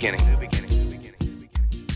beginning.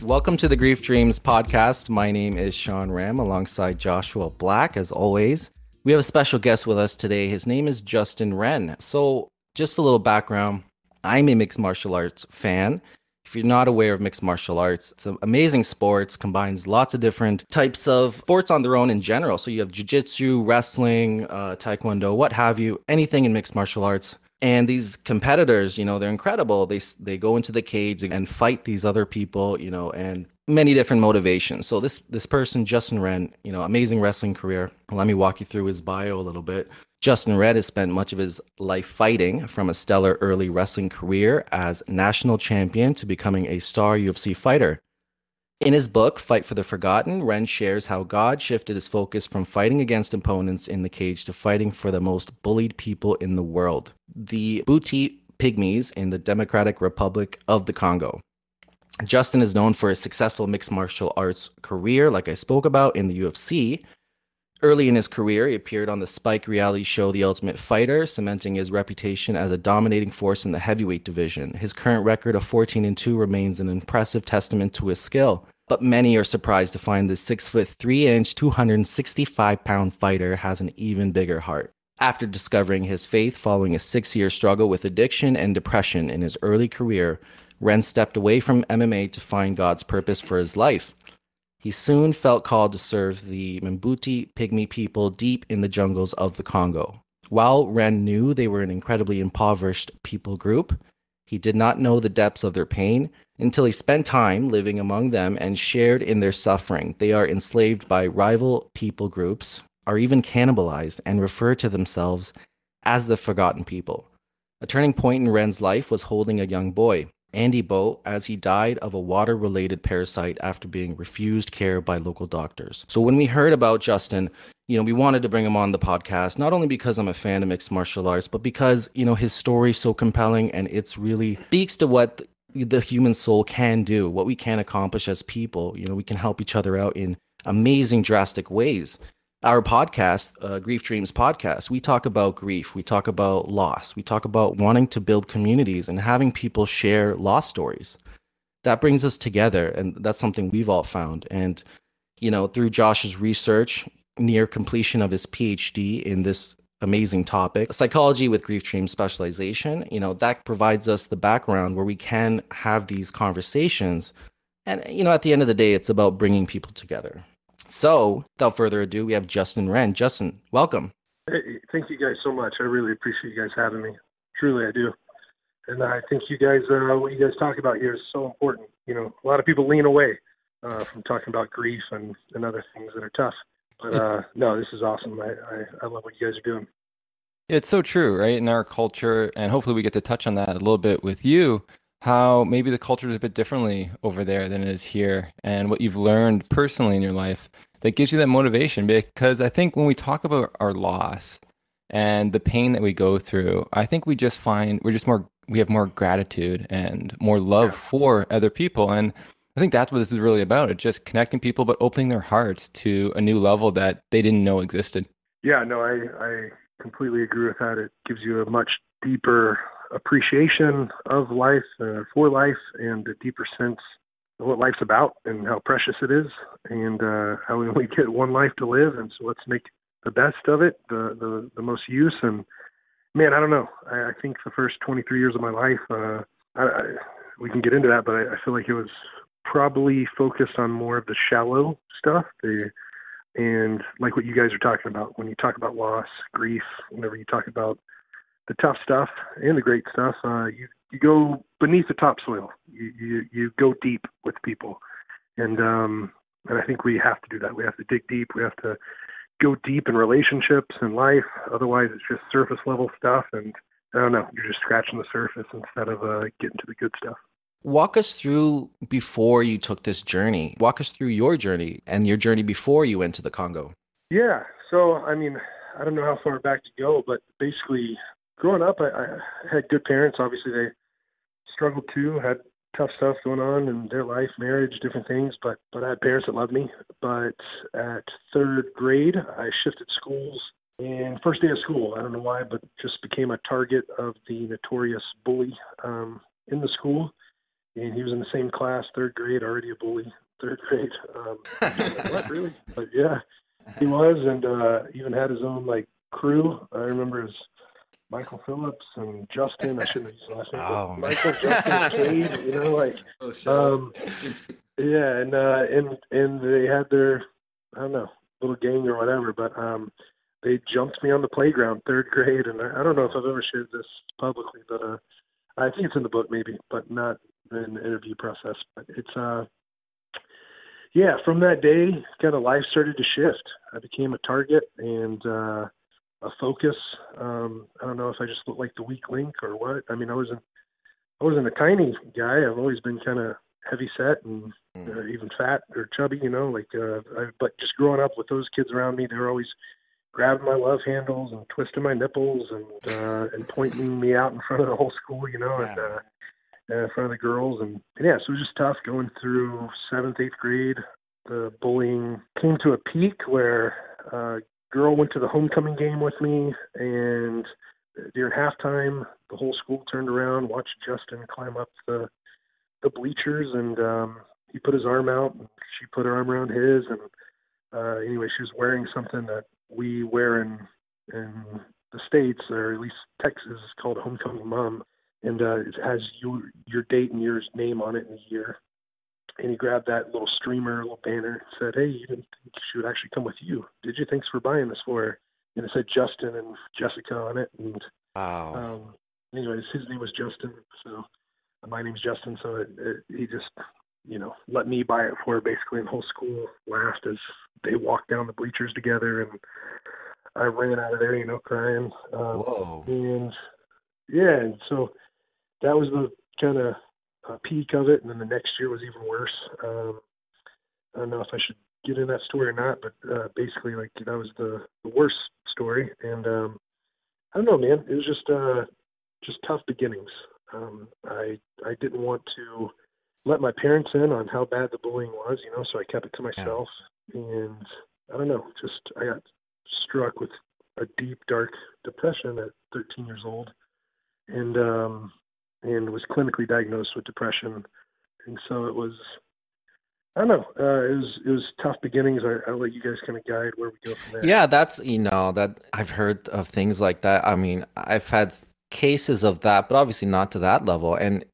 Welcome to the Grief Dreams podcast. My name is Sean Ram alongside Joshua Black, as always. We have a special guest with us today. His name is Justin Wren. So, just a little background I'm a mixed martial arts fan. If you're not aware of mixed martial arts, it's an amazing sport, combines lots of different types of sports on their own in general. So you have jiu-jitsu, wrestling, uh, taekwondo, what have you, anything in mixed martial arts. And these competitors, you know, they're incredible. They they go into the cage and fight these other people, you know, and many different motivations. So this this person, Justin Wren, you know, amazing wrestling career. Let me walk you through his bio a little bit. Justin Wren has spent much of his life fighting from a stellar early wrestling career as national champion to becoming a star UFC fighter. In his book, Fight for the Forgotten, Wren shares how God shifted his focus from fighting against opponents in the cage to fighting for the most bullied people in the world, the Mbuti Pygmies in the Democratic Republic of the Congo. Justin is known for his successful mixed martial arts career, like I spoke about in the UFC, Early in his career, he appeared on the Spike reality show The Ultimate Fighter, cementing his reputation as a dominating force in the heavyweight division. His current record of 14 and 2 remains an impressive testament to his skill. But many are surprised to find this 6 foot 3 inch, 265 pound fighter has an even bigger heart. After discovering his faith following a six year struggle with addiction and depression in his early career, Wren stepped away from MMA to find God's purpose for his life. He soon felt called to serve the Mbuti Pygmy people deep in the jungles of the Congo. While Wren knew they were an incredibly impoverished people group, he did not know the depths of their pain until he spent time living among them and shared in their suffering. They are enslaved by rival people groups, are even cannibalized, and refer to themselves as the forgotten people. A turning point in Wren's life was holding a young boy. Andibo as he died of a water related parasite after being refused care by local doctors. So when we heard about Justin, you know, we wanted to bring him on the podcast, not only because I'm a fan of mixed martial arts, but because, you know, his story is so compelling and it's really speaks to what the human soul can do, what we can accomplish as people. You know, we can help each other out in amazing, drastic ways our podcast, uh, Grief Dreams podcast, we talk about grief, we talk about loss, we talk about wanting to build communities and having people share loss stories. That brings us together, and that's something we've all found. And, you know, through Josh's research, near completion of his PhD in this amazing topic, psychology with grief dream specialization, you know, that provides us the background where we can have these conversations. And, you know, at the end of the day, it's about bringing people together. So, without further ado, we have Justin Wren. Justin, welcome. Hey, thank you guys so much. I really appreciate you guys having me. Truly, I do. And I think you guys, uh, what you guys talk about here is so important. You know, a lot of people lean away uh, from talking about grief and, and other things that are tough. But uh, no, this is awesome. I, I, I love what you guys are doing. It's so true, right? In our culture, and hopefully we get to touch on that a little bit with you how maybe the culture is a bit differently over there than it is here and what you've learned personally in your life that gives you that motivation because i think when we talk about our loss and the pain that we go through i think we just find we're just more we have more gratitude and more love yeah. for other people and i think that's what this is really about it's just connecting people but opening their hearts to a new level that they didn't know existed yeah no i i completely agree with that it gives you a much deeper appreciation of life, uh, for life, and a deeper sense of what life's about and how precious it is, and uh, how we only get one life to live, and so let's make the best of it, the the, the most use. And man, I don't know. I, I think the first 23 years of my life, uh, I, I, we can get into that, but I, I feel like it was probably focused on more of the shallow stuff. The and like what you guys are talking about when you talk about loss, grief, whenever you talk about the tough stuff and the great stuff. Uh, you you go beneath the topsoil. You you you go deep with people, and um, and I think we have to do that. We have to dig deep. We have to go deep in relationships and life. Otherwise, it's just surface level stuff, and I don't know. You're just scratching the surface instead of uh, getting to the good stuff. Walk us through before you took this journey. Walk us through your journey and your journey before you went to the Congo. Yeah. So, I mean, I don't know how far back to go, but basically, growing up, I, I had good parents. Obviously, they struggled too, had tough stuff going on in their life, marriage, different things. But but I had parents that loved me. But at third grade, I shifted schools. And first day of school, I don't know why, but just became a target of the notorious bully um, in the school. And he was in the same class, third grade, already a bully, third grade. Um, what really? But yeah, he was, and uh, even had his own like crew. I remember his Michael Phillips and Justin. I shouldn't have used last name. Oh, Michael, Justin, Cade. You know, like, oh, um, yeah, and uh, and and they had their I don't know little gang or whatever, but um, they jumped me on the playground, third grade, and I, I don't know if I've ever shared this publicly, but uh, I think it's in the book maybe, but not in the interview process. But it's uh, yeah, from that day, kind of life started to shift. I became a target and uh, a focus. Um, I don't know if I just looked like the weak link or what. I mean, I wasn't I wasn't a tiny guy. I've always been kind of heavy set and hmm. uh, even fat or chubby, you know. Like, uh, I, but just growing up with those kids around me, they were always grabbing my love handles and twisting my nipples and uh, and pointing me out in front of the whole school, you know, yeah. and uh, in front of the girls. And, and yeah, so it was just tough going through seventh, eighth grade. The bullying came to a peak where uh, girl went to the homecoming game with me, and during halftime, the whole school turned around, watched Justin climb up the the bleachers, and um, he put his arm out, and she put her arm around his, and uh, anyway, she was wearing something that we wear in in the states, or at least Texas, is called a homecoming mum, and uh, it has your your date and your name on it and the year. And he grabbed that little streamer, little banner, and said, "Hey, you didn't think she would actually come with you, did you? Thanks for buying this for her." And it said Justin and Jessica on it, and wow. Um, anyways, his name was Justin, so my name's Justin. So it, it, he just, you know, let me buy it for her basically, and the whole school laughed as they walked down the bleachers together, and I ran out of there, you know, crying. Um, Whoa. And yeah, and so that was the kind of uh, peak of it, and then the next year was even worse. Um, I don't know if I should get in that story or not, but uh, basically, like that was the, the worst story, and um, I don't know, man. It was just uh, just tough beginnings. Um, I I didn't want to let my parents in on how bad the bullying was, you know, so I kept it to myself. Yeah. And I don't know, just I got struck with a deep, dark depression at 13 years old, and um, and was clinically diagnosed with depression. And so it was, I don't know, uh, it was it was tough beginnings. I, I'll let you guys kind of guide where we go from there. Yeah, that's you know that I've heard of things like that. I mean, I've had cases of that, but obviously not to that level. And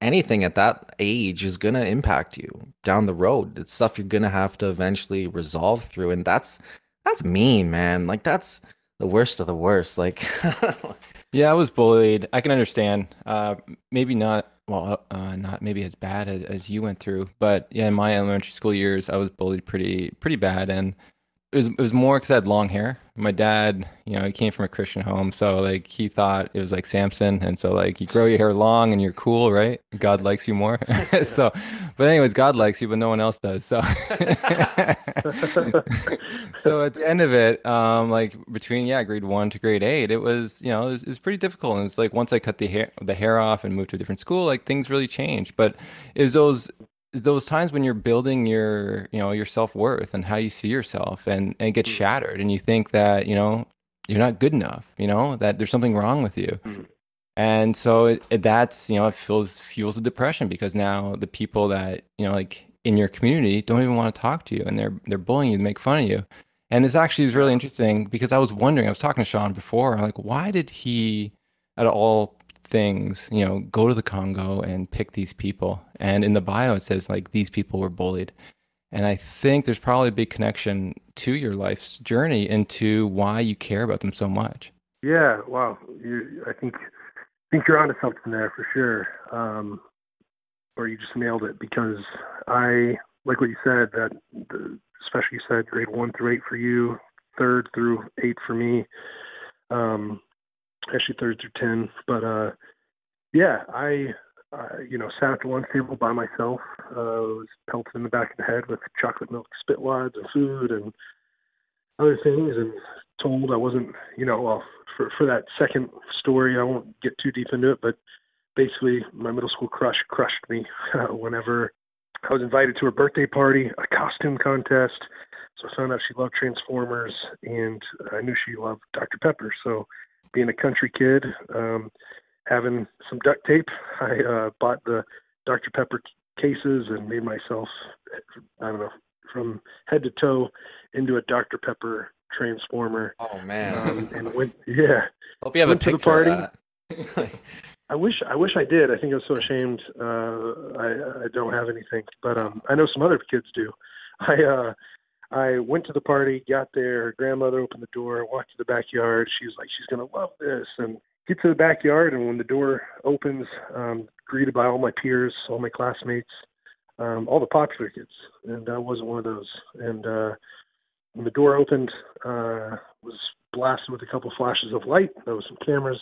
anything at that age is going to impact you down the road. It's stuff you're going to have to eventually resolve through. And that's, that's mean, man. Like that's the worst of the worst. Like, yeah, I was bullied. I can understand. Uh, maybe not, well, uh, not maybe as bad as, as you went through, but yeah, in my elementary school years, I was bullied pretty, pretty bad. And it was, it was more because I had long hair. My dad, you know, he came from a Christian home, so like he thought it was like Samson, and so like you grow your hair long and you're cool, right? God likes you more. so, but anyways, God likes you, but no one else does. So, so at the end of it, um, like between yeah, grade one to grade eight, it was you know it was, it was pretty difficult, and it's like once I cut the hair the hair off and moved to a different school, like things really changed. But it was those those times when you're building your you know your self-worth and how you see yourself and, and it gets mm. shattered and you think that you know you're not good enough you know that there's something wrong with you mm. and so it, it, that's you know it feels fuels the depression because now the people that you know like in your community don't even want to talk to you and they're they're bullying you to make fun of you and this actually is really interesting because i was wondering i was talking to sean before like why did he at all things, you know, go to the Congo and pick these people. And in the bio, it says like these people were bullied. And I think there's probably a big connection to your life's journey into why you care about them so much. Yeah, wow. You, I think I think you're onto something there for sure. Um, or you just nailed it because I like what you said that the, especially you said grade one through eight for you, third through eight for me. Um, actually third through ten. But uh, yeah, I uh, you know sat at the lunch table by myself. Uh, was pelted in the back of the head with chocolate milk spit wads and food and other things, and told I wasn't you know well for for that second story I won't get too deep into it, but basically my middle school crush crushed me whenever I was invited to her birthday party, a costume contest. So I found out she loved Transformers, and I knew she loved Dr. Pepper. So being a country kid, um, having some duct tape, I uh, bought the Dr. Pepper cases and made myself, I don't know, from head to toe into a Dr. Pepper transformer. Oh man! Um, and went, yeah. Hope you have went a picture to the party. of that. I wish I wish I did. I think I was so ashamed. Uh, I I don't have anything, but um, I know some other kids do. I uh, I went to the party, got there. Her grandmother opened the door, walked to the backyard. She was like, she's gonna love this, and get to the backyard. And when the door opens, um, greeted by all my peers, all my classmates, um, all the popular kids, and I wasn't one of those. And uh, when the door opened, uh, was blasted with a couple flashes of light. There was some cameras,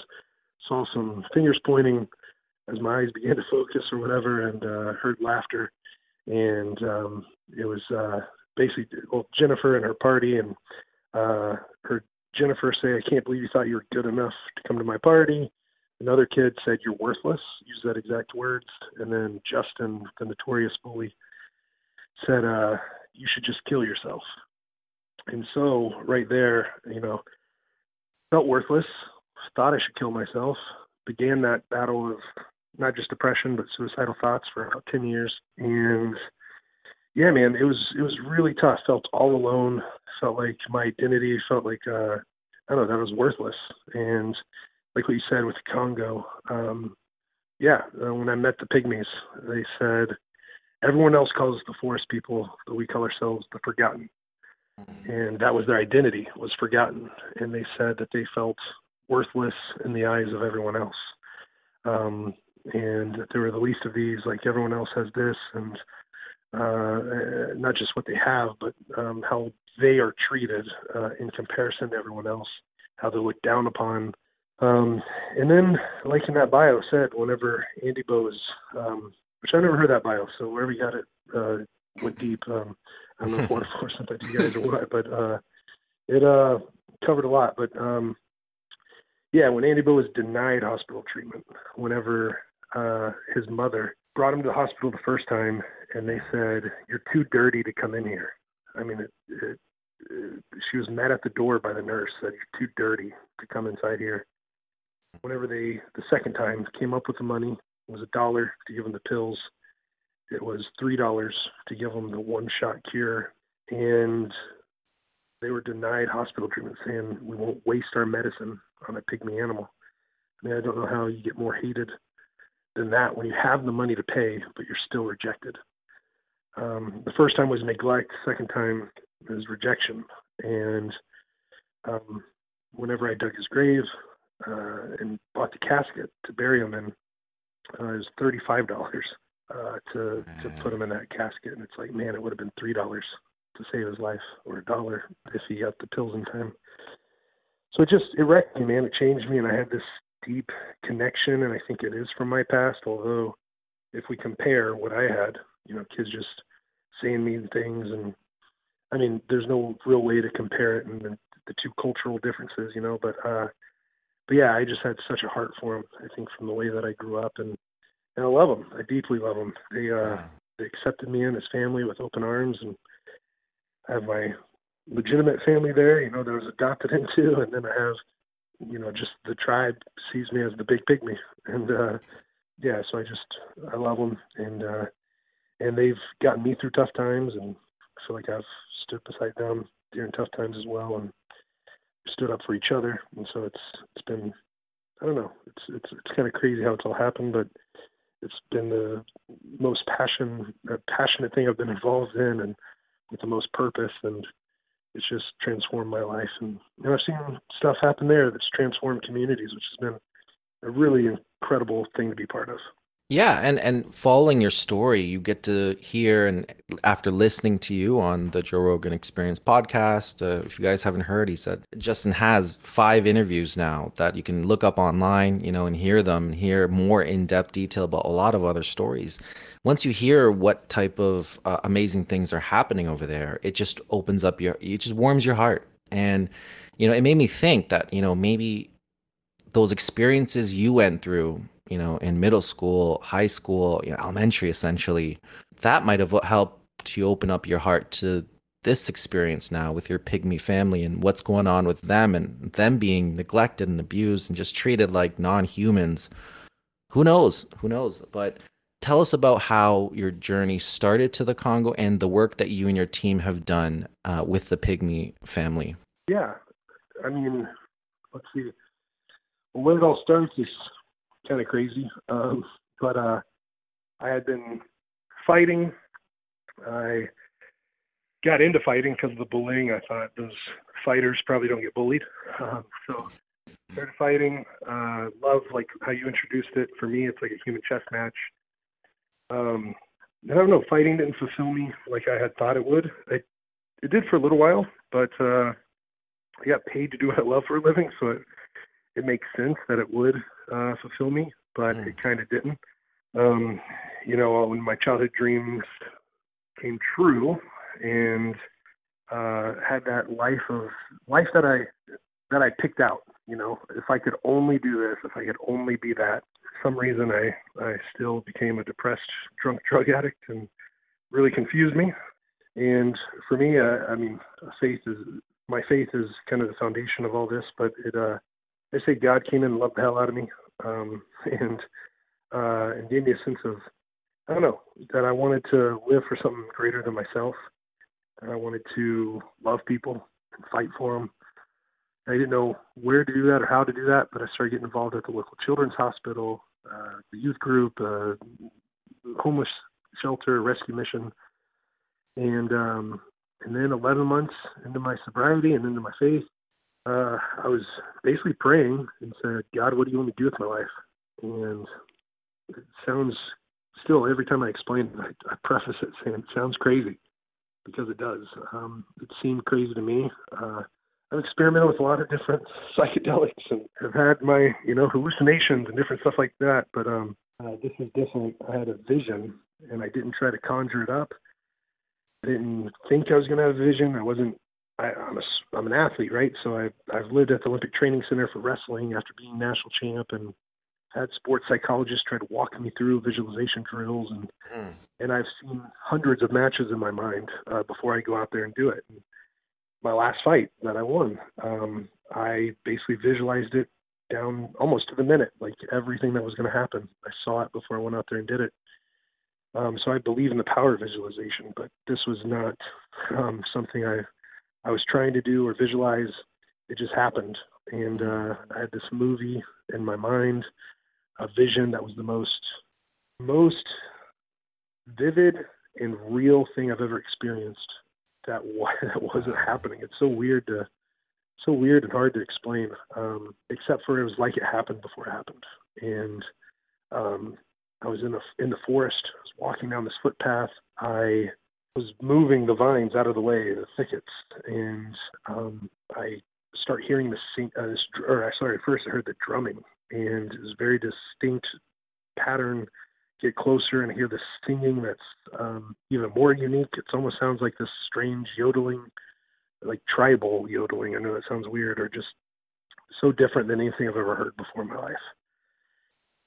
saw some fingers pointing as my eyes began to focus or whatever, and uh, heard laughter. And um, it was uh, basically well, Jennifer and her party, and uh, heard Jennifer say, "I can't believe you thought you were good enough to come to my party." Another kid said, "You're worthless." Used that exact words. And then Justin, the notorious bully, said, uh, "You should just kill yourself." And so, right there, you know, felt worthless. Thought I should kill myself. Began that battle of not just depression but suicidal thoughts for about ten years. And yeah, man, it was it was really tough. Felt all alone. Felt like my identity. Felt like uh, I don't know that was worthless. And like what you said with Congo, um, yeah, uh, when I met the pygmies, they said everyone else calls us the forest people, but we call ourselves the forgotten. And that was their identity was forgotten. And they said that they felt worthless in the eyes of everyone else. Um, and that they were the least of these, like everyone else has this, and uh, not just what they have, but um, how they are treated uh, in comparison to everyone else, how they're looked down upon. Um, and then, like in that bio said, whenever Andy Bowes, um, which I never heard that bio, so wherever you got it, uh, went deep. Um, I don't know if one for to you guys or what, but uh, it uh, covered a lot. But um, yeah, when Andy Bowes denied hospital treatment, whenever uh, his mother brought him to the hospital the first time, and they said, "You're too dirty to come in here." I mean, it, it, it, she was met at the door by the nurse said, "You're too dirty to come inside here." Whenever they the second time came up with the money, it was a dollar to give him the pills. It was three dollars to give him the one shot cure, and they were denied hospital treatment, saying we won't waste our medicine on a pygmy animal. I mean, I don't know how you get more hated than that when you have the money to pay, but you're still rejected. Um, the first time was neglect. Second time was rejection. And um, whenever I dug his grave uh, and bought the casket to bury him in, uh, it was thirty-five dollars uh, to to put him in that casket. And it's like, man, it would have been three dollars to save his life, or a dollar if he got the pills in time. So it just it wrecked me, man. It changed me, and I had this deep connection, and I think it is from my past. Although, if we compare what I had, you know, kids just saying mean things, and I mean, there's no real way to compare it and the, the two cultural differences, you know. But uh, but yeah, I just had such a heart for them. I think from the way that I grew up, and and I love them. I deeply love them. They uh, they accepted me and as family with open arms, and I have my legitimate family there, you know, that I was adopted into, and then I have you know, just the tribe sees me as the big pygmy, and uh, yeah, so I just I love them, and uh, and they've gotten me through tough times, and I feel like I've stood beside them during tough times as well, and stood up for each other, and so it's it's been I don't know, it's it's it's kind of crazy how it's all happened, but it's been the most passion uh, passionate thing I've been involved in, and with the most purpose, and it's just transformed my life. And know, I've seen stuff happen there that's transformed communities, which has been a really incredible thing to be part of. Yeah, and and following your story, you get to hear and after listening to you on the Joe Rogan Experience podcast, uh, if you guys haven't heard, he said Justin has five interviews now that you can look up online, you know, and hear them and hear more in depth detail about a lot of other stories. Once you hear what type of uh, amazing things are happening over there, it just opens up your, it just warms your heart, and you know, it made me think that you know maybe those experiences you went through you know, in middle school, high school, you know, elementary, essentially, that might have helped you open up your heart to this experience now with your pygmy family and what's going on with them and them being neglected and abused and just treated like non-humans. Who knows? Who knows? But tell us about how your journey started to the Congo and the work that you and your team have done uh, with the Pygmy family. Yeah, I mean, let's see. When it all starts is kind of crazy, um, but uh, I had been fighting. I got into fighting because of the bullying. I thought those fighters probably don't get bullied, um, so started fighting. Uh, love like how you introduced it. For me, it's like a human chess match. Um, I don't know. Fighting didn't fulfill me like I had thought it would. I, it did for a little while, but uh, I got paid to do what I love for a living, so it it makes sense that it would uh, fulfill me, but mm. it kind of didn't. Um, you know, when my childhood dreams came true, and uh, had that life of life that I that I picked out. You know, if I could only do this, if I could only be that. For some reason, I I still became a depressed, drunk drug addict, and really confused me. And for me, uh, I mean, faith is my faith is kind of the foundation of all this. But it, uh, I say, God came in and loved the hell out of me, um, and uh, and gave me a sense of I don't know that I wanted to live for something greater than myself. And I wanted to love people and fight for them I didn't know where to do that or how to do that, but I started getting involved at the local children's hospital, uh, the youth group, uh, homeless shelter, rescue mission, and um, and then 11 months into my sobriety and into my faith, uh, I was basically praying and said, God, what do you want me to do with my life? And it sounds still every time I explain it, I, I preface it saying it sounds crazy because it does. Um, it seemed crazy to me. Uh, I've experimented with a lot of different psychedelics and have had my, you know, hallucinations and different stuff like that. But um, uh, this is different. I had a vision, and I didn't try to conjure it up. I didn't think I was going to have a vision. I wasn't. I, I'm a, I'm an athlete, right? So I I've lived at the Olympic Training Center for wrestling after being national champ, and had sports psychologists try to walk me through visualization drills, and mm. and I've seen hundreds of matches in my mind uh, before I go out there and do it. And my last fight that I won. Um, I basically visualized it down almost to the minute, like everything that was going to happen. I saw it before I went out there and did it. Um, so I believe in the power of visualization, but this was not um, something I I was trying to do or visualize. It just happened, and uh, I had this movie in my mind, a vision that was the most most vivid and real thing I've ever experienced that that wasn't happening. It's so weird to so weird and hard to explain. Um, except for it was like it happened before it happened. And um, I was in the in the forest. I was walking down this footpath. I was moving the vines out of the way, the thickets, and um, I start hearing the sing. Uh, this, or sorry, first I heard the drumming, and it was very distinct pattern get closer and hear the singing that's um, even more unique. It almost sounds like this strange yodeling, like tribal yodeling. I know that sounds weird or just so different than anything I've ever heard before in my life.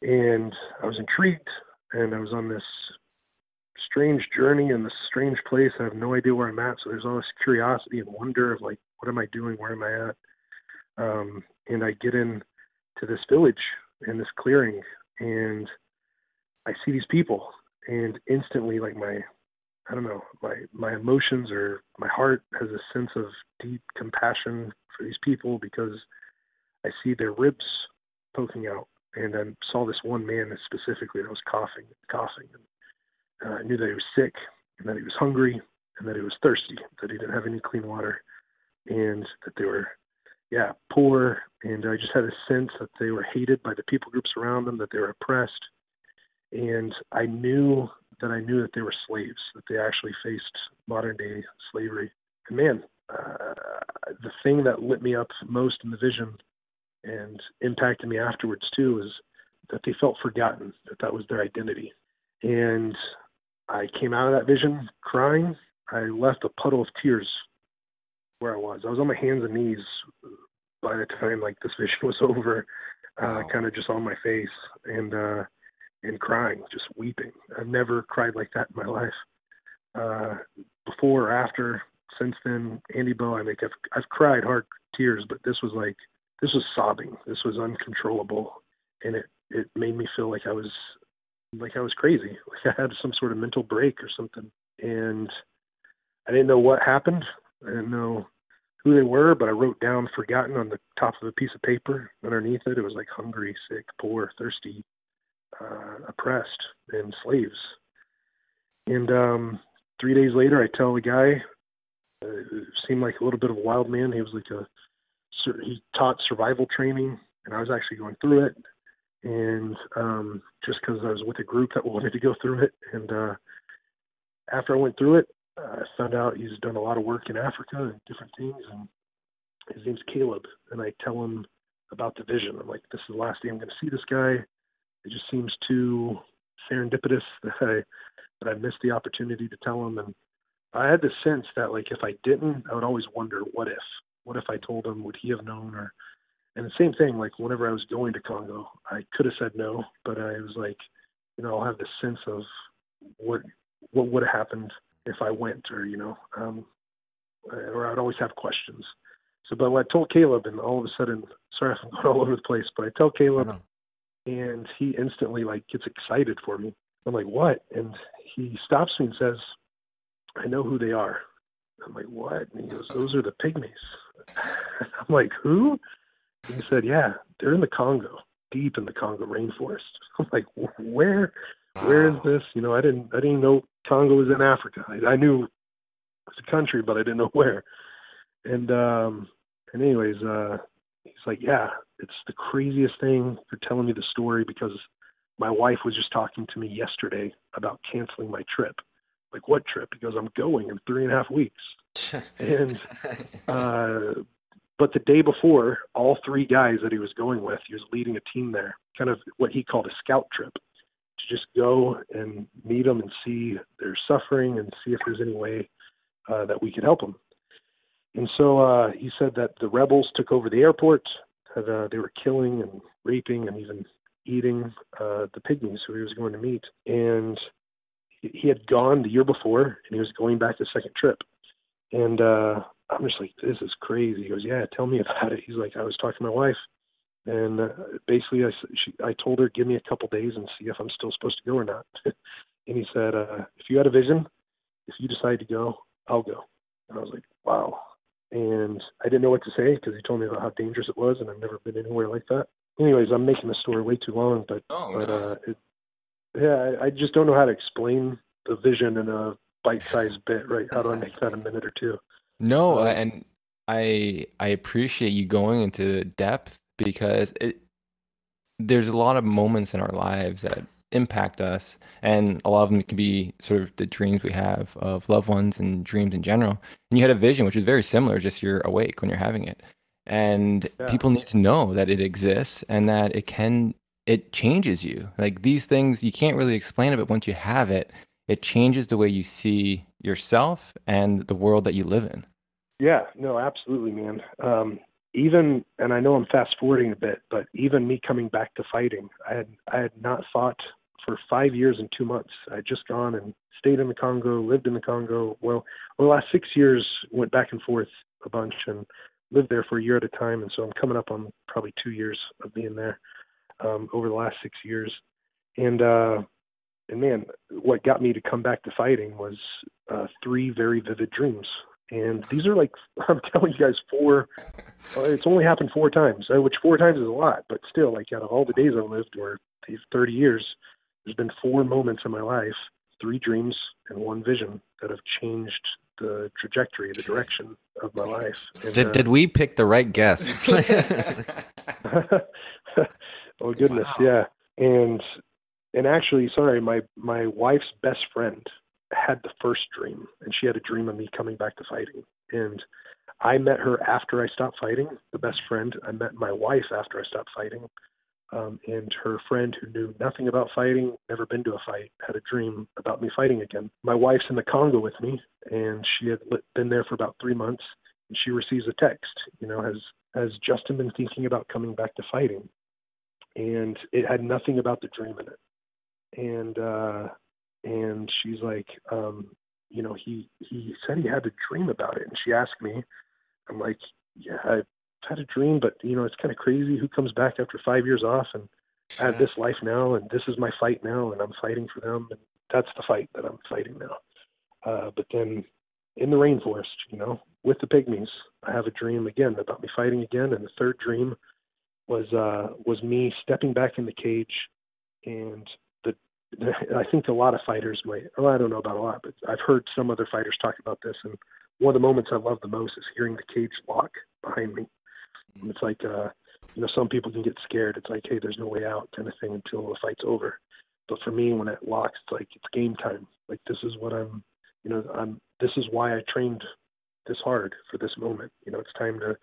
And I was intrigued and I was on this strange journey in this strange place. I have no idea where I'm at. So there's all this curiosity and wonder of like, what am I doing? Where am I at? Um, and I get in to this village in this clearing and I see these people and instantly like my I don't know, my my emotions or my heart has a sense of deep compassion for these people because I see their ribs poking out and I saw this one man specifically that was coughing coughing and uh, I knew that he was sick and that he was hungry and that he was thirsty, that he didn't have any clean water and that they were yeah, poor and I just had a sense that they were hated by the people groups around them, that they were oppressed and I knew that I knew that they were slaves, that they actually faced modern day slavery. And man, uh, the thing that lit me up most in the vision and impacted me afterwards too was that they felt forgotten, that that was their identity. And I came out of that vision crying. I left a puddle of tears where I was. I was on my hands and knees by the time like this vision was over, uh, wow. kind of just on my face. And uh, and crying, just weeping. I've never cried like that in my life. Uh, before or after, since then, Andibo, I think I've, I've cried hard tears, but this was like, this was sobbing. This was uncontrollable. And it, it made me feel like I was like I was crazy, like I had some sort of mental break or something, and I didn't know what happened. I didn't know who they were, but I wrote down "forgotten" on the top of a piece of paper. Underneath it, it was like hungry, sick, poor, thirsty, uh, oppressed, and slaves. And um, three days later, I tell the guy, uh, seemed like a little bit of a wild man. He was like a he taught survival training, and I was actually going through it. And um, just because I was with a group that wanted to go through it, and uh, after I went through it, I found out he's done a lot of work in Africa and different things. And his name's Caleb, and I tell him about the vision. I'm like, this is the last day I'm going to see this guy. It just seems too serendipitous that I that I missed the opportunity to tell him. And I had the sense that like if I didn't, I would always wonder what if. What if I told him? Would he have known? Or and the same thing. Like whenever I was going to Congo, I could have said no, but I was like, you know, I'll have this sense of what what would have happened if I went, or you know, um, or I'd always have questions. So, but I told Caleb, and all of a sudden, sorry if I'm going all over the place, but I tell Caleb, and he instantly like gets excited for me. I'm like, what? And he stops me and says, I know who they are. I'm like, what? And he goes, those are the pygmies. I'm like, who? And he said, yeah, they're in the Congo, deep in the Congo rainforest. I'm like, where? Where is this? You know, I didn't, I didn't know Congo was in Africa. I, I knew it was a country, but I didn't know where. And um, and anyways, uh, he's like, yeah, it's the craziest thing for telling me the story because my wife was just talking to me yesterday about canceling my trip. Like, what trip? Because I'm going in three and a half weeks. and uh, but the day before, all three guys that he was going with, he was leading a team there, kind of what he called a scout trip, to just go and meet them and see their suffering and see if there's any way uh, that we could help them. And so uh, he said that the rebels took over the airport, that uh, they were killing and raping and even eating uh, the pygmies who he was going to meet. And he had gone the year before, and he was going back the second trip. And uh, I'm just like, this is crazy. He goes, yeah, tell me about it. He's like, I was talking to my wife, and uh, basically, I she, I told her, give me a couple days and see if I'm still supposed to go or not. and he said, uh, if you had a vision, if you decide to go, I'll go. And I was like, wow and I didn't know what to say because he told me about how dangerous it was, and I've never been anywhere like that. Anyways, I'm making the story way too long, but oh, but uh, it, yeah, I, I just don't know how to explain the vision in a bite-sized bit. Right? How do I make that a minute or two? No, um, and I I appreciate you going into depth because it there's a lot of moments in our lives that impact us and a lot of them can be sort of the dreams we have of loved ones and dreams in general. And you had a vision which is very similar just you're awake when you're having it. And yeah. people need to know that it exists and that it can it changes you. Like these things you can't really explain it but once you have it it changes the way you see yourself and the world that you live in yeah no absolutely man um, even and I know I'm fast forwarding a bit, but even me coming back to fighting, I had I had not fought for five years and two months. I just gone and stayed in the Congo, lived in the Congo. Well, the last six years went back and forth a bunch and lived there for a year at a time, and so I'm coming up on probably two years of being there um, over the last six years. And uh, and man, what got me to come back to fighting was uh, three very vivid dreams and these are like I'm telling you guys four. Uh, it's only happened four times, uh, which four times is a lot, but still, like out of all the days I've lived, or these 30 years, there's been four moments in my life, three dreams and one vision that have changed the trajectory, the direction of my life. And, did uh, did we pick the right guest? oh goodness, wow. yeah. And and actually, sorry, my my wife's best friend had the first dream, and she had a dream of me coming back to fighting. And I met her after I stopped fighting, the best friend. I met my wife after I stopped fighting. Um, and her friend who knew nothing about fighting, never been to a fight, had a dream about me fighting again. My wife's in the Congo with me, and she had been there for about three months. And she receives a text, you know, has has Justin been thinking about coming back to fighting? And it had nothing about the dream in it. And uh, and she's like, um, you know, he he said he had a dream about it, and she asked me, I'm like, yeah, I've had a dream, but you know, it's kind of crazy. Who comes back after five years off? And I have this life now, and this is my fight now, and I'm fighting for them, and that's the fight that I'm fighting now. Uh, but then in the rainforest, you know, with the pygmies, I have a dream again about me fighting again, and the third dream was uh, was me stepping back in the cage, and I think a lot of fighters might. Well, I don't know about a lot, but I've heard some other fighters talk about this, and one of the moments I love the most is hearing the cage lock behind me. And it's like, uh, you know, some people can get scared. It's like, hey, there's no way out, kind of thing, until the fight's over. But for me, when it locks, it's like it's game time. Like this is what I'm, you know, I'm. This is why I trained this hard for this moment. You know, it's time to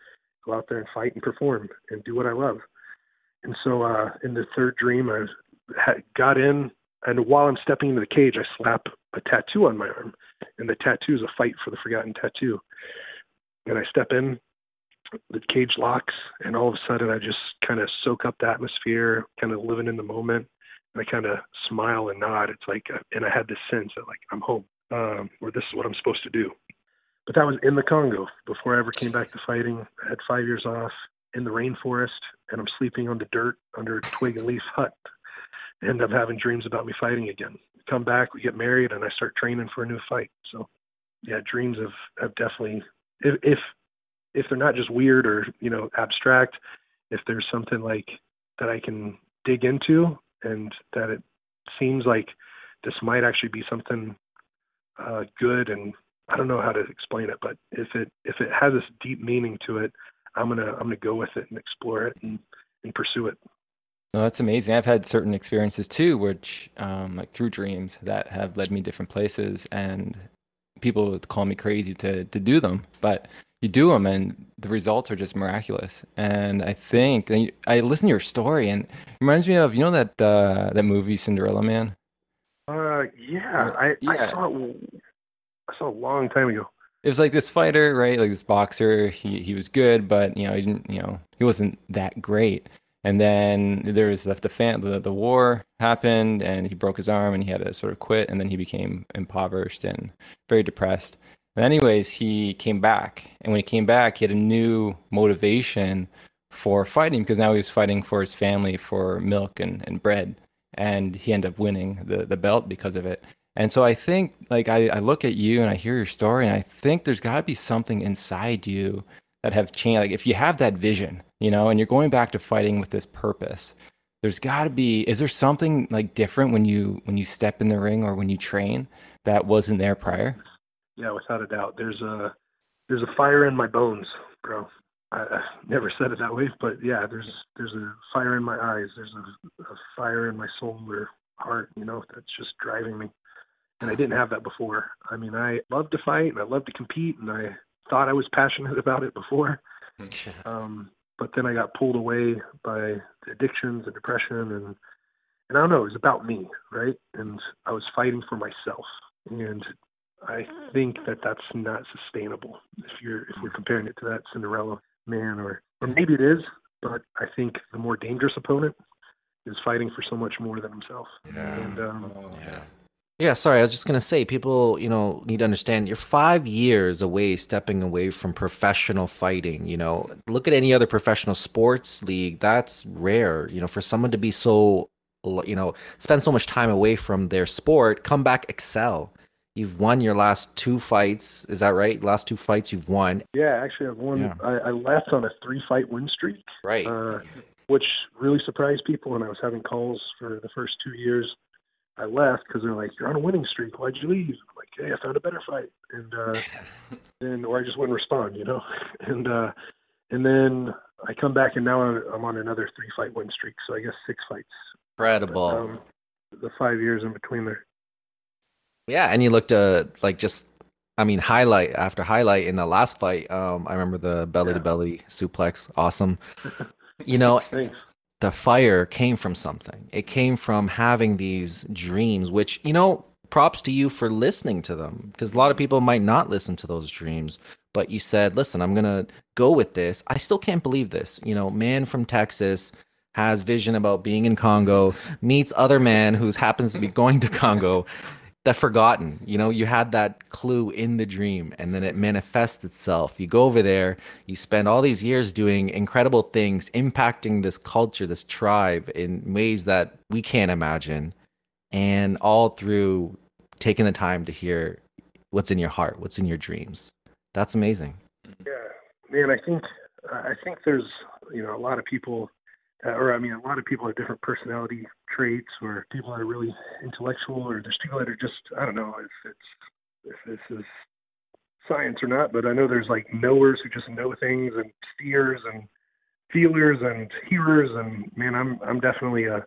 go out there and fight and perform and do what I love. And so, uh, in the third dream, I got in, and while I'm stepping into the cage, I slap a tattoo on my arm, and the tattoo is a fight for the forgotten tattoo. And I step in, the cage locks, and all of a sudden I just kind of soak up the atmosphere, kind of living in the moment, and I kind of smile and nod. It's like, uh, and I had this sense that like I'm home, um, or this is what I'm supposed to do. But that was in the Congo before I ever came back to fighting. I had five years off in the rainforest, and I'm sleeping on the dirt under a twig and leaf hut. End up having dreams about me fighting again. Come back, we get married, and I start training for a new fight. So, yeah, dreams have have definitely if if if they're not just weird or you know abstract, if there's something like that I can dig into and that it seems like this might actually be something uh, good and I don't know how to explain it, but if it if it has this deep meaning to it, I'm gonna I'm gonna go with it and explore it and, and pursue it. No, that's amazing. I've had certain experiences too, which um, like through dreams that have led me different places, and people would call me crazy to to do them, but you do them, and the results are just miraculous. And I think and I listen to your story, and it reminds me of you know that uh, that movie Cinderella Man. Uh, yeah, I Yeah. I saw it, I saw it a long time ago. It was like this fighter, right? Like this boxer. He he was good, but you know he didn't. You know he wasn't that great. And then there was the the, fan, the the war happened, and he broke his arm, and he had to sort of quit. And then he became impoverished and very depressed. But anyways, he came back, and when he came back, he had a new motivation for fighting because now he was fighting for his family for milk and, and bread, and he ended up winning the the belt because of it. And so I think, like, I, I look at you and I hear your story, and I think there's got to be something inside you that have changed. Like, if you have that vision, you know, and you're going back to fighting with this purpose, there's got to be. Is there something like different when you when you step in the ring or when you train that wasn't there prior? Yeah, without a doubt. There's a there's a fire in my bones, bro. I, never said it that way, but yeah, there's there's a fire in my eyes. There's a, a fire in my soul or heart, you know, that's just driving me. And I didn't have that before. I mean, I love to fight and I love to compete, and I thought I was passionate about it before. Um, but then I got pulled away by the addictions and depression, and and I don't know, it was about me, right? And I was fighting for myself, and I think that that's not sustainable if you're if we're comparing it to that Cinderella man, or or maybe it is, but I think the more dangerous opponent is fighting for so much more than himself. And um, Yeah. Yeah, sorry. I was just gonna say, people, you know, need to understand. You're five years away, stepping away from professional fighting. You know, look at any other professional sports league. That's rare. You know, for someone to be so, you know, spend so much time away from their sport, come back, excel. You've won your last two fights. Is that right? Last two fights you've won. yeah, actually, I've won. Yeah. I, I left on a three fight win streak. Right. uh, which really surprised people. And I was having calls for the first two years. I left because they're like, "You're on a winning streak. Why'd you leave?" I'm like, "Hey, I found a better fight," and uh, and or I just wouldn't respond, you know. And uh, and then I come back, and now I'm on another three fight win streak. So I guess six fights. Incredible. Um, the five years in between there. Yeah, and you looked uh like just I mean highlight after highlight in the last fight. Um I remember the belly to belly suplex. Awesome. You know, Thanks. The fire came from something. It came from having these dreams, which, you know, props to you for listening to them because a lot of people might not listen to those dreams. But you said, listen, I'm going to go with this. I still can't believe this. You know, man from Texas has vision about being in Congo, meets other man who happens to be going to Congo, that forgotten. You know, you had that clue in the dream and then it manifests itself. You go over there, you spend all these years doing incredible things, impacting this culture, this tribe in ways that we can't imagine. And all through taking the time to hear what's in your heart, what's in your dreams. That's amazing. Yeah, man, I think I think there's you know a lot of people uh, or I mean, a lot of people have different personality traits, or people are really intellectual, or there's people that are just I don't know if it's if this is science or not, but I know there's like knowers who just know things, and seers and feelers and hearers, and man, I'm I'm definitely a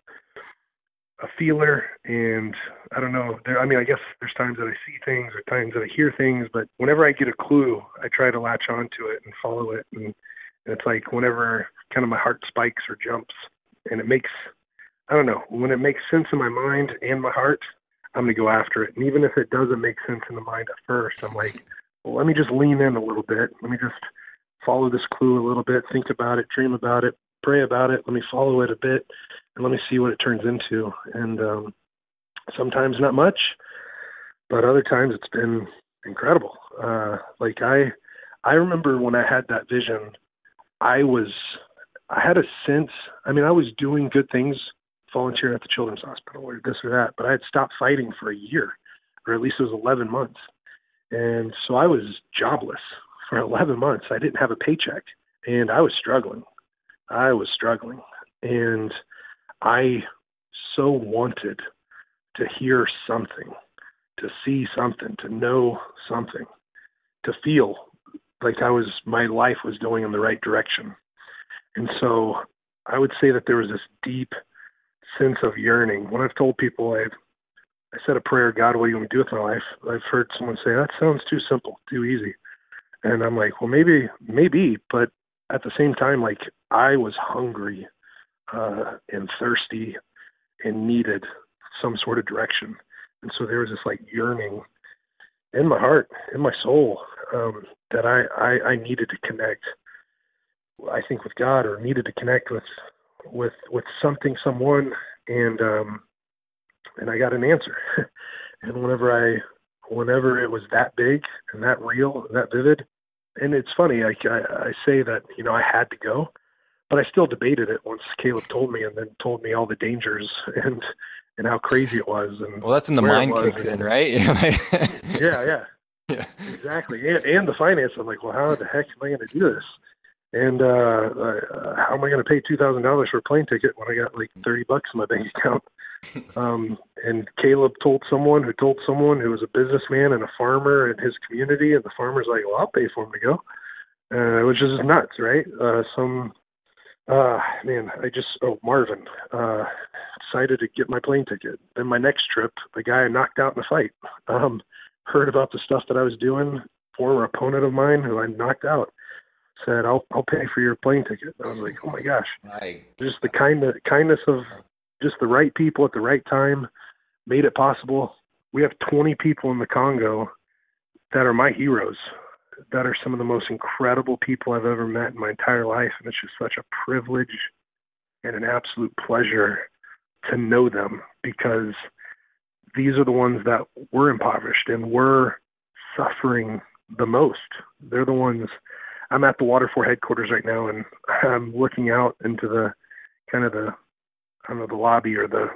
a feeler, and I don't know. There, I mean, I guess there's times that I see things, or times that I hear things, but whenever I get a clue, I try to latch onto it and follow it, and it's like whenever kind of my heart spikes or jumps, and it makes I don't know when it makes sense in my mind and my heart, I'm gonna go after it. And even if it doesn't make sense in the mind at first, I'm like, well, let me just lean in a little bit. Let me just follow this clue a little bit, think about it, dream about it, pray about it. Let me follow it a bit, and let me see what it turns into. And um, sometimes not much, but other times it's been incredible. Uh, like I, I remember when I had that vision I was I had a sense. I mean, I was doing good things, volunteering at the Children's Hospital or this or that, but I had stopped fighting for a year, or at least it was 11 months, and so I was jobless for 11 months. I didn't have a paycheck, and I was struggling. I was struggling, and I so wanted to hear something, to see something, to know something, to feel like I was my life was going in the right direction. And so I would say that there was this deep sense of yearning. When I've told people I've I said a prayer, God, what do you want me to do with my life? I've heard someone say, That sounds too simple, too easy. And I'm like, Well maybe maybe, but at the same time, like I was hungry uh and thirsty and needed some sort of direction. And so there was this like yearning in my heart, in my soul, um, that I, I I needed to connect. I think with God, or needed to connect with with with something, someone, and um, and I got an answer. and whenever I whenever it was that big and that real, and that vivid, and it's funny, I, I I say that you know I had to go, but I still debated it once Caleb told me, and then told me all the dangers and and how crazy it was. And well, that's when the mind kicks in, right? yeah, yeah, yeah, exactly. And and the finance. I'm like, well, how the heck am I going to do this? And uh, uh, how am I going to pay two thousand dollars for a plane ticket when I got like thirty bucks in my bank account? um, and Caleb told someone who told someone who was a businessman and a farmer in his community, and the farmer's like, "Well, I'll pay for him to go," uh, which is nuts, right? Uh, some uh, man, I just oh Marvin uh, decided to get my plane ticket. Then my next trip, the guy I knocked out in a fight, um, heard about the stuff that I was doing. Former opponent of mine who I knocked out said, "I'll I'll pay for your plane ticket." And I was like, "Oh my gosh!" Right. Just the kind of kindness of just the right people at the right time made it possible. We have 20 people in the Congo that are my heroes that are some of the most incredible people I've ever met in my entire life. And it's just such a privilege and an absolute pleasure to know them because these are the ones that were impoverished and were suffering the most. They're the ones. I'm at the Water4 headquarters right now, and I'm looking out into the kind of the I don't know the lobby or the,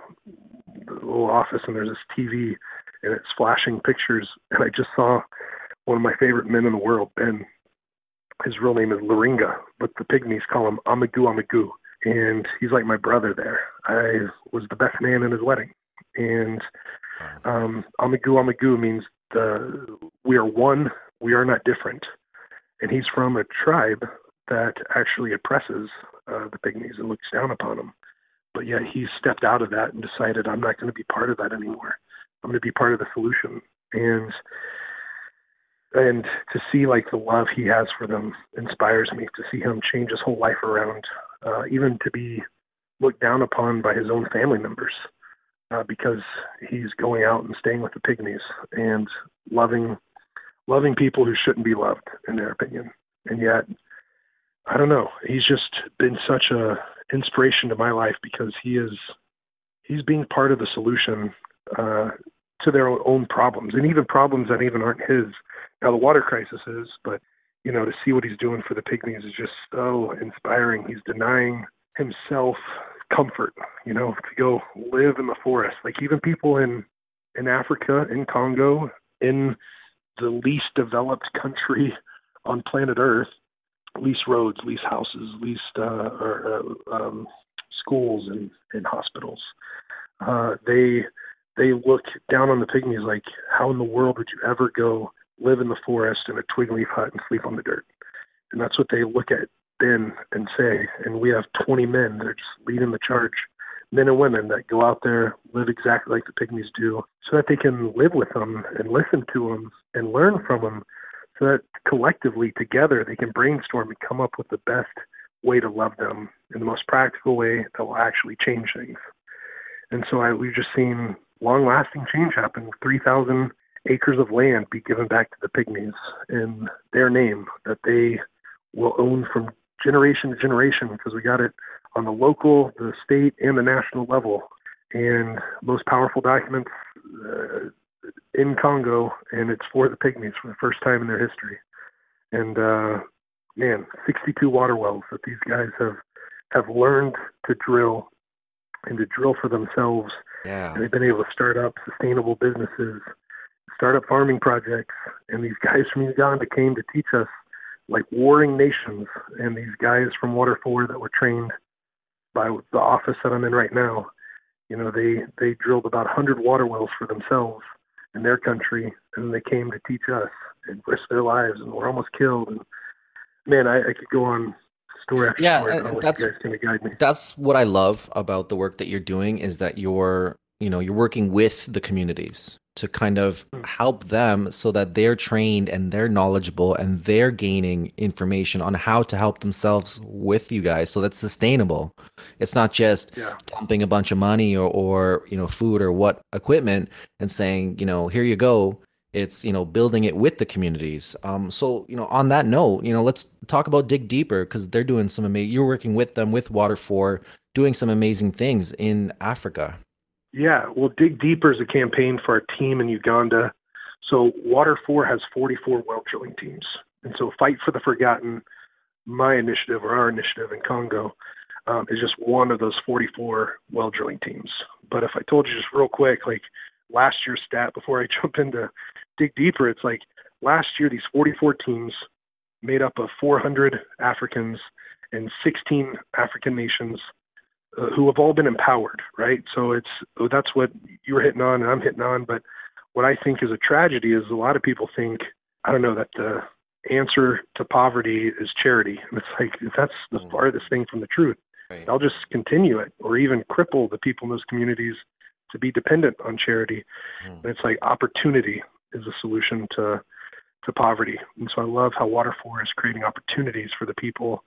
the little office, and there's this TV, and it's flashing pictures. And I just saw one of my favorite men in the world, Ben. His real name is Luringa, but the pygmies call him Amagu Amagu. And he's like my brother there. I was the best man in his wedding. And um, Amagu Amagu means the we are one, we are not different. And he's from a tribe that actually oppresses uh, the pygmies and looks down upon them. But yet he stepped out of that and decided, I'm not going to be part of that anymore. I'm going to be part of the solution. And and to see like the love he has for them inspires me to see him change his whole life around uh, even to be looked down upon by his own family members uh, because he's going out and staying with the pygmies and loving loving people who shouldn't be loved in their opinion and yet i don't know he's just been such a inspiration to my life because he is he's being part of the solution uh, to their own problems and even problems that even aren't his. Now the water crisis is, but you know, to see what he's doing for the pygmies is just so inspiring. He's denying himself comfort, you know, to go live in the forest. Like even people in in Africa, in Congo, in the least developed country on planet Earth, lease roads, lease houses, leased uh, or, uh, um, schools and, and hospitals. Uh, they they look down on the pygmies like, how in the world would you ever go live in the forest in a twig leaf hut and sleep on the dirt? And that's what they look at then and say. And we have 20 men that are just leading the charge, men and women that go out there, live exactly like the pygmies do, so that they can live with them and listen to them and learn from them, so that collectively together they can brainstorm and come up with the best way to love them in the most practical way that will actually change things. And so I, we've just seen long lasting change happen. 3,000 acres of land be given back to the pygmies in their name that they will own from generation to generation because we got it on the local, the state, and the national level. And most powerful documents uh, in Congo, and it's for the pygmies for the first time in their history. And uh, man, 62 water wells that these guys have have learned to drill and to drill for themselves. Yeah. And they've been able to start up sustainable businesses, start up farming projects. And these guys from Uganda came to teach us like warring nations. And these guys from Water4 that were trained by the office that I'm in right now, you know, they, they drilled about 100 water wells for themselves in their country. And they came to teach us and risk their lives and were almost killed. And man, I, I could go on story after yeah, story. Uh, that's going to guide me. That's what I love about the work that you're doing is that you're, you know, you're working with the communities to kind of Hmm. help them so that they're trained and they're knowledgeable and they're gaining information on how to help themselves with you guys so that's sustainable. It's not just Yeah. dumping a bunch of money or, or you know food or what equipment and saying you know here you go it's you know building it with the communities um so you know on that note you know let's talk about dig deeper because they're doing some amazing you're working with them with Water4 doing some amazing things in africa Yeah, well, Dig Deeper is a campaign for our team in Uganda. So Water4 has 44 well drilling teams. And so Fight for the Forgotten, my initiative or our initiative in Congo, um, is just one of those 44 well drilling teams. But if I told you just real quick, like last year's stat before I jump into Dig Deeper, it's like last year these 44 teams made up of 400 Africans and 16 African nations who have all been empowered, right? So it's that's what you were hitting on and I'm hitting on. But what I think is a tragedy is a lot of people think I don't know that the answer to poverty is charity. And it's like that's the Mm. farthest thing from the truth. right They'll just continue it or even cripple the people in those communities to be dependent on charity. Mm. And it's like opportunity is a solution to to poverty. And so I love how Water4 is creating opportunities for the people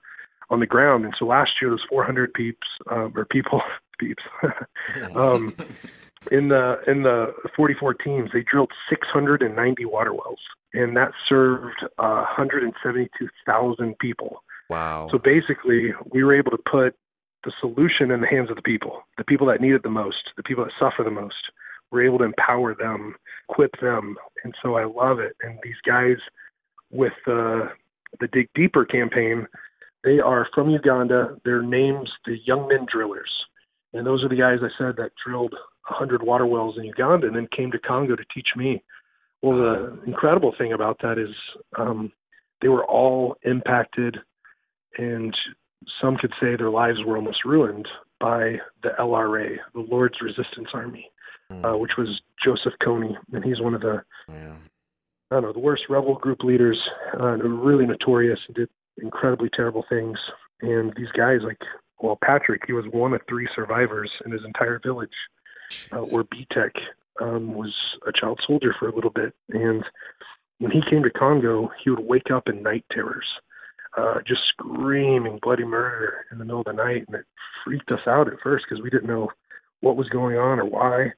on the ground. And so last year, those 400 peeps um, or people peeps um, in the in the 44 teams, they drilled 690 water wells, and that served uh, 172,000 people. wow So basically, we were able to put the solution in the hands of the people, the people that need it the most, the people that suffer the most. We're able to empower them, equip them, and so I love it. And these guys with the the Dig Deeper campaign, they are from Uganda. Their names the Young Men Drillers, and those are the guys I said that drilled 100 water wells in Uganda and then came to Congo to teach me. Well, the incredible thing about that is um, they were all impacted and some could say their lives were almost ruined by the LRA, the Lord's Resistance Army, uh, which was Joseph Kony, and he's one of the yeah. I don't know the worst rebel group leaders, uh, really notorious and did incredibly terrible things. And these guys, like well, Patrick, he was one of three survivors in his entire village, uh, where BTEC um, was a child soldier for a little bit, and when he came to Congo, he would wake up in night terrors uh, just screaming bloody murder in the middle of the night, and it freaked us out at first because we didn't know what was going on or why.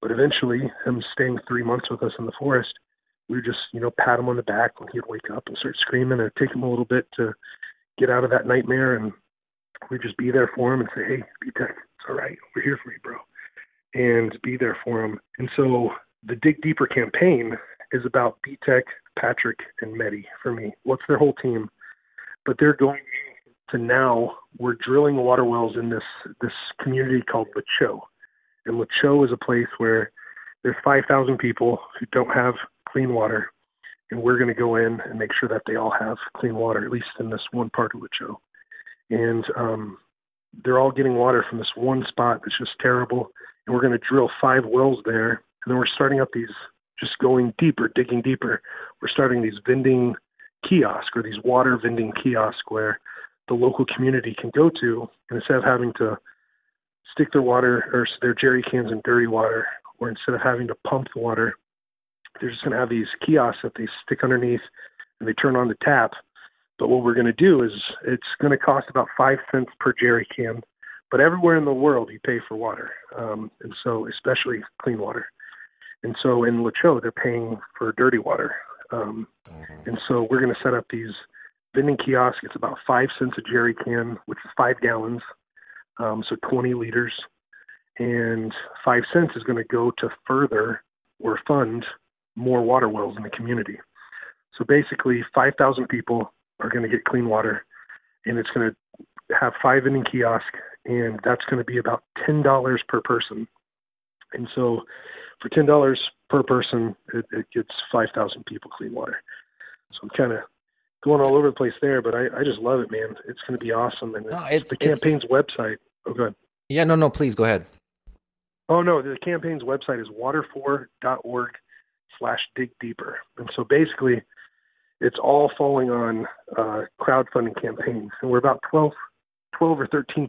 But eventually, him staying three months with us in the forest, we just you know pat him on the back when he'd wake up and start screaming, and take him a little bit to get out of that nightmare, and we'd just be there for him and say, "Hey, be tech, it's all right, we're here for you, bro," and be there for him. And so the Dig Deeper campaign is about B-Tech, Patrick, and Medi for me. What's their whole team? But they're going to now we're drilling water wells in this this community called Lacho. And Lacho is a place where there's 5,000 people who don't have clean water, and we're going to go in and make sure that they all have clean water, at least in this one part of Lacho. And um, they're all getting water from this one spot that's just terrible. And we're going to drill five wells there, and then we're starting up these, just going deeper, digging deeper. We're starting these vending kiosks or these water vending kiosks where the local community can go to, and instead of having to stick their water or their jerry cans in dirty water, or instead of having to pump the water, they're just going to have these kiosks that they stick underneath and they turn on the tap. But what we're going to do is it's going to cost about five cents per jerry can. But everywhere in the world, you pay for water, um, and so especially clean water. And so in Lacho, they're paying for dirty water. Um, mm-hmm. and so we're going to set up these vending kiosks. It's about five cents a jerry can, which is five gallons, um, so 20 liters and five cents is going to go to further or fund more water wells in the community. So basically, 5,000 people are going to get clean water, and it's going to have five vending kiosk, and that's going to be about $10 per person. And so, for $10 per person, it, it gets 5,000 people clean water. So I'm kind of going all over the place there, but I, I just love it, man. It's going to be awesome. And no, it's, the campaign's it's... website. Oh, good. Yeah, no, no, please go ahead. Oh no, the campaign's website is water4.org slash dig deeper. And so basically it's all falling on uh, crowdfunding campaigns. And we're about 12, 12 or 13%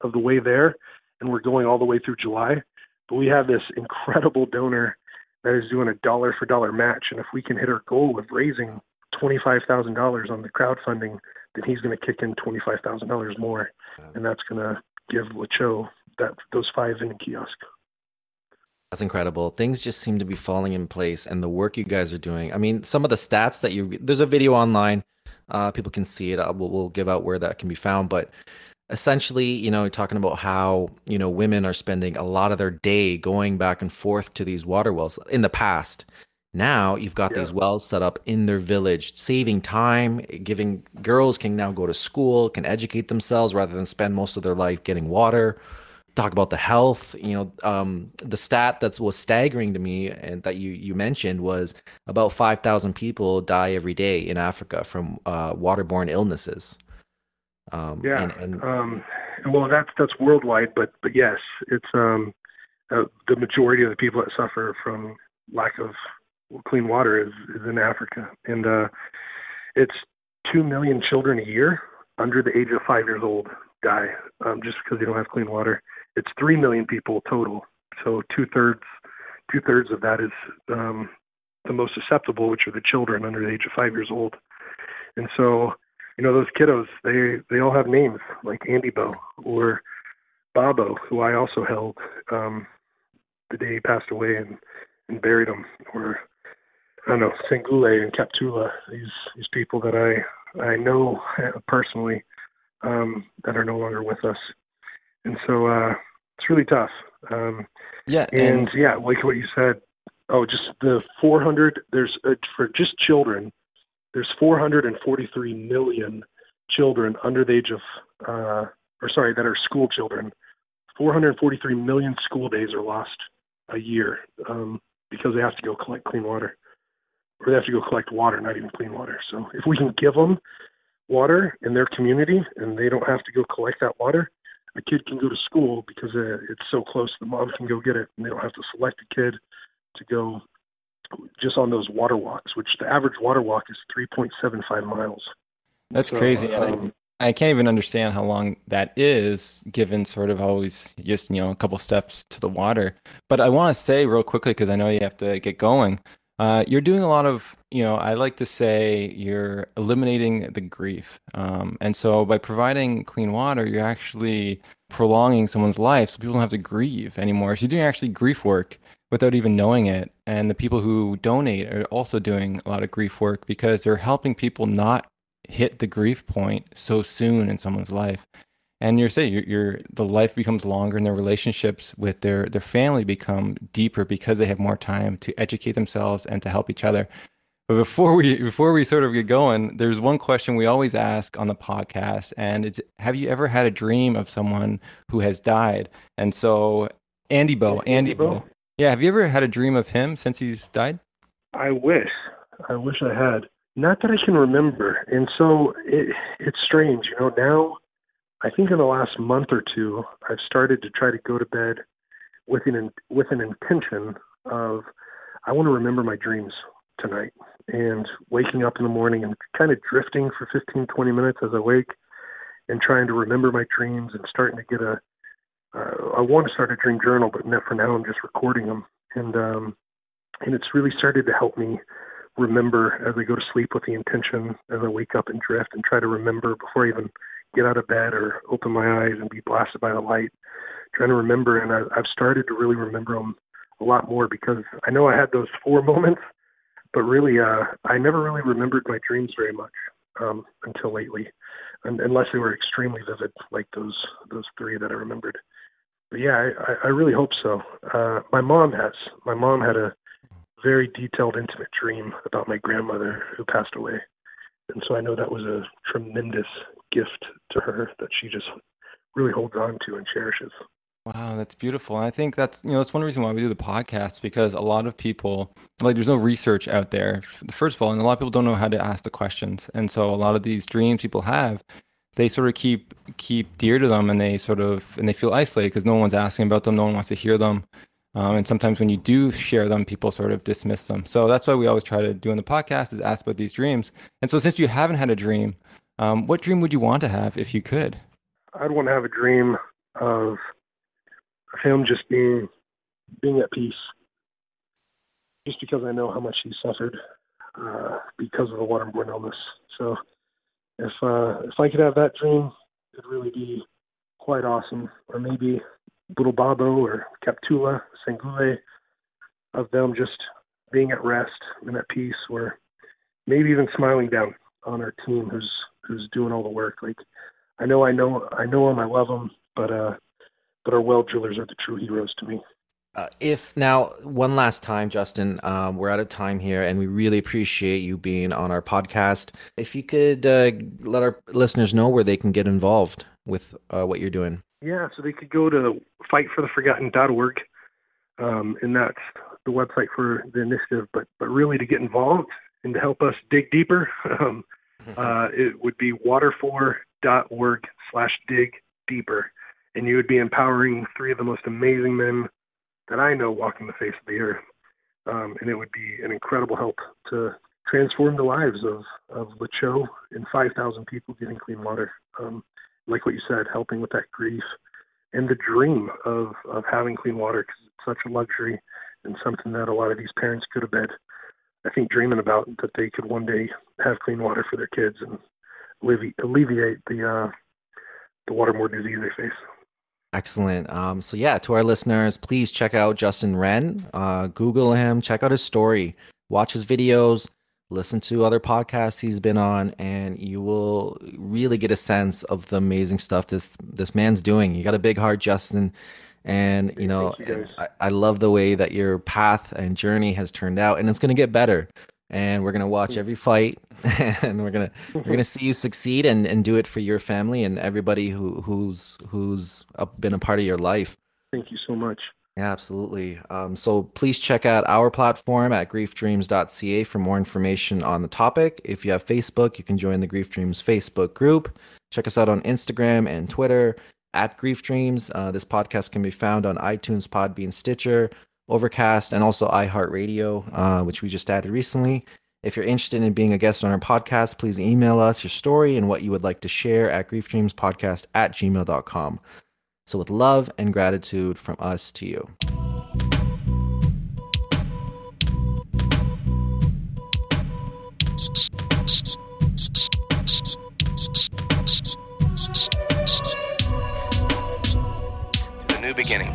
of the way there. And we're going all the way through July. But we have this incredible donor that is doing a dollar for dollar match. And if we can hit our goal of raising $25,000 on the crowdfunding, then he's going to kick in $25,000 more. And that's going to give Lacho that those five in a kiosk. That's incredible. Things just seem to be falling in place, and the work you guys are doing. I mean, some of the stats that you there's a video online. Uh, people can see it. We'll, we'll give out where that can be found, but essentially, you know, talking about how you know women are spending a lot of their day going back and forth to these water wells in the past. Now you've got yeah. these wells set up in their village, saving time, giving girls can now go to school, can educate themselves rather than spend most of their life getting water. Talk about the health. You know, um, the stat that was staggering to me and that you you mentioned was about five thousand people die every day in Africa from uh, waterborne illnesses. Um, yeah, and, and um, well, that's that's worldwide, but but yes, it's um, uh, the majority of the people that suffer from lack of clean water is, is in Africa, and uh, it's two million children a year under the age of five years old die um, just because they don't have clean water. It's three million people total, so two thirds two thirds of that is um, the most susceptible, which are the children under the age of five years old. And so, you know, those kiddos, they they all have names like Andibo or Babo, who I also held um, the day he passed away and, and buried him, or I don't know, Sengule and Captula. these these people that I I know personally um, that are no longer with us, and so uh, it's really tough. Um, yeah, and, and yeah, like what you said. Oh, just the 400. There's uh, for just children. There's 443 million children under the age of, uh, or sorry, that are school children. 443 million school days are lost a year um, because they have to go collect clean water or they have to go collect water, not even clean water. So if we can give them water in their community and they don't have to go collect that water, a kid can go to school because uh, it's so close. The mom can go get it, and they don't have to select a kid to go just on those water walks, which the average water walk is 3.75 miles. That's so, crazy. Um, I, I can't even understand how long that is, given sort of always just you know a couple steps to the water. But I want to say real quickly because I know you have to get going. Uh, you're doing a lot of, you know, I like to say you're eliminating the grief. Um, and so by providing clean water, you're actually prolonging someone's life so people don't have to grieve anymore. So you're doing actually grief work without even knowing it. And the people who donate are also doing a lot of grief work because they're helping people not hit the grief point so soon in someone's life. And you're saying the life becomes longer and their relationships with their their family become deeper because they have more time to educate themselves and to help each other. But before we before we sort of get going there's one question we always ask on the podcast and it's have you ever had a dream of someone who has died? And so Andibo andy, bo. Yeah have you ever had a dream of him since he's died? I wish. I wish i had. Not that i can remember. And so it, it's strange you know now I think in the last month or two, I've started to try to go to bed with an with an intention of I want to remember my dreams tonight. And waking up in the morning and kind of drifting for 15 20 minutes as I wake and trying to remember my dreams and starting to get a uh, I want to start a dream journal but for now I'm just recording them and um and it's really started to help me remember as I go to sleep with the intention as I wake up and drift and try to remember before I even get out of bed or open my eyes and be blasted by the light, trying to remember. And I, I've started to really remember them a lot more because I know I had those four moments, but really, uh, I never really remembered my dreams very much um, until lately, and, unless they were extremely vivid, like those those three that I remembered. But yeah, I, I really hope so. Uh, my mom has. My mom had a very detailed, intimate dream about my grandmother who passed away. And so I know that was a tremendous gift to her that she just really holds on to and cherishes. Wow, that's beautiful. And I think that's you know that's one reason why we do the podcast because a lot of people like there's no research out there. First of all, and a lot of people don't know how to ask the questions, and so a lot of these dreams people have, they sort of keep keep dear to them, and they sort of and they feel isolated because no one's asking about them, no one wants to hear them, um, and sometimes when you do share them, people sort of dismiss them. So that's why we always try to do in the podcast is ask about these dreams. And so since you haven't had a dream, um, what dream would you want to have if you could? I'd want to have a dream of him just being being at peace. Just because I know how much he suffered uh, because of the waterborne illness. So if uh, if I could have that dream, it'd really be quite awesome. Or maybe Little Babo or Kaptula, Sengule, of them just being at rest and at peace, or maybe even smiling down on our team who's who's doing all the work. Like I know, I know, I know them, I love them, but uh, but our well drillers are the true heroes to me. Uh, if now one last time, Justin, um, we're out of time here, and we really appreciate you being on our podcast. If you could uh, let our listeners know where they can get involved with uh, what you're doing. Yeah, so they could go to fightfortheforgotten.org, um, and that's the website for the initiative. But but really to get involved and to help us dig deeper, um, uh, it would be water4.org slash dig deeper, and you would be empowering three of the most amazing men that I know walking the face of the earth, um, and it would be an incredible help to transform the lives of of Lacho and 5,000 people getting clean water. Um, like what you said, helping with that grief and the dream of of having clean water because it's such a luxury and something that a lot of these parents could have been, I think, dreaming about that they could one day have clean water for their kids and alleviate the uh, the waterborne disease they face. Excellent. Um, so yeah, to our listeners, please check out Justin Wren. Uh, Google him. Check out his story. Watch his videos listen to other podcasts he's been on and you will really get a sense of the amazing stuff this this man's doing you got a big heart justin and you know you I, I, love the way that your path and journey has turned out and it's going to get better and we're going to watch every fight and we're going to we're going to see you succeed and and do it for your family and everybody who who's who's been a part of your life thank you so much yeah, absolutely. Um, so please check out our platform at griefdreams.ca for more information on the topic. If you have Facebook, you can join the Grief Dreams Facebook group. Check us out on Instagram and Twitter at Grief Dreams. Uh, this podcast can be found on iTunes, Podbean, Stitcher, Overcast, and also iHeartRadio, uh, which we just added recently. If you're interested in being a guest on our podcast, please email us your story and what you would like to share at griefdreamspodcast at gmail.com. So, with love and gratitude from us to you. The new beginning.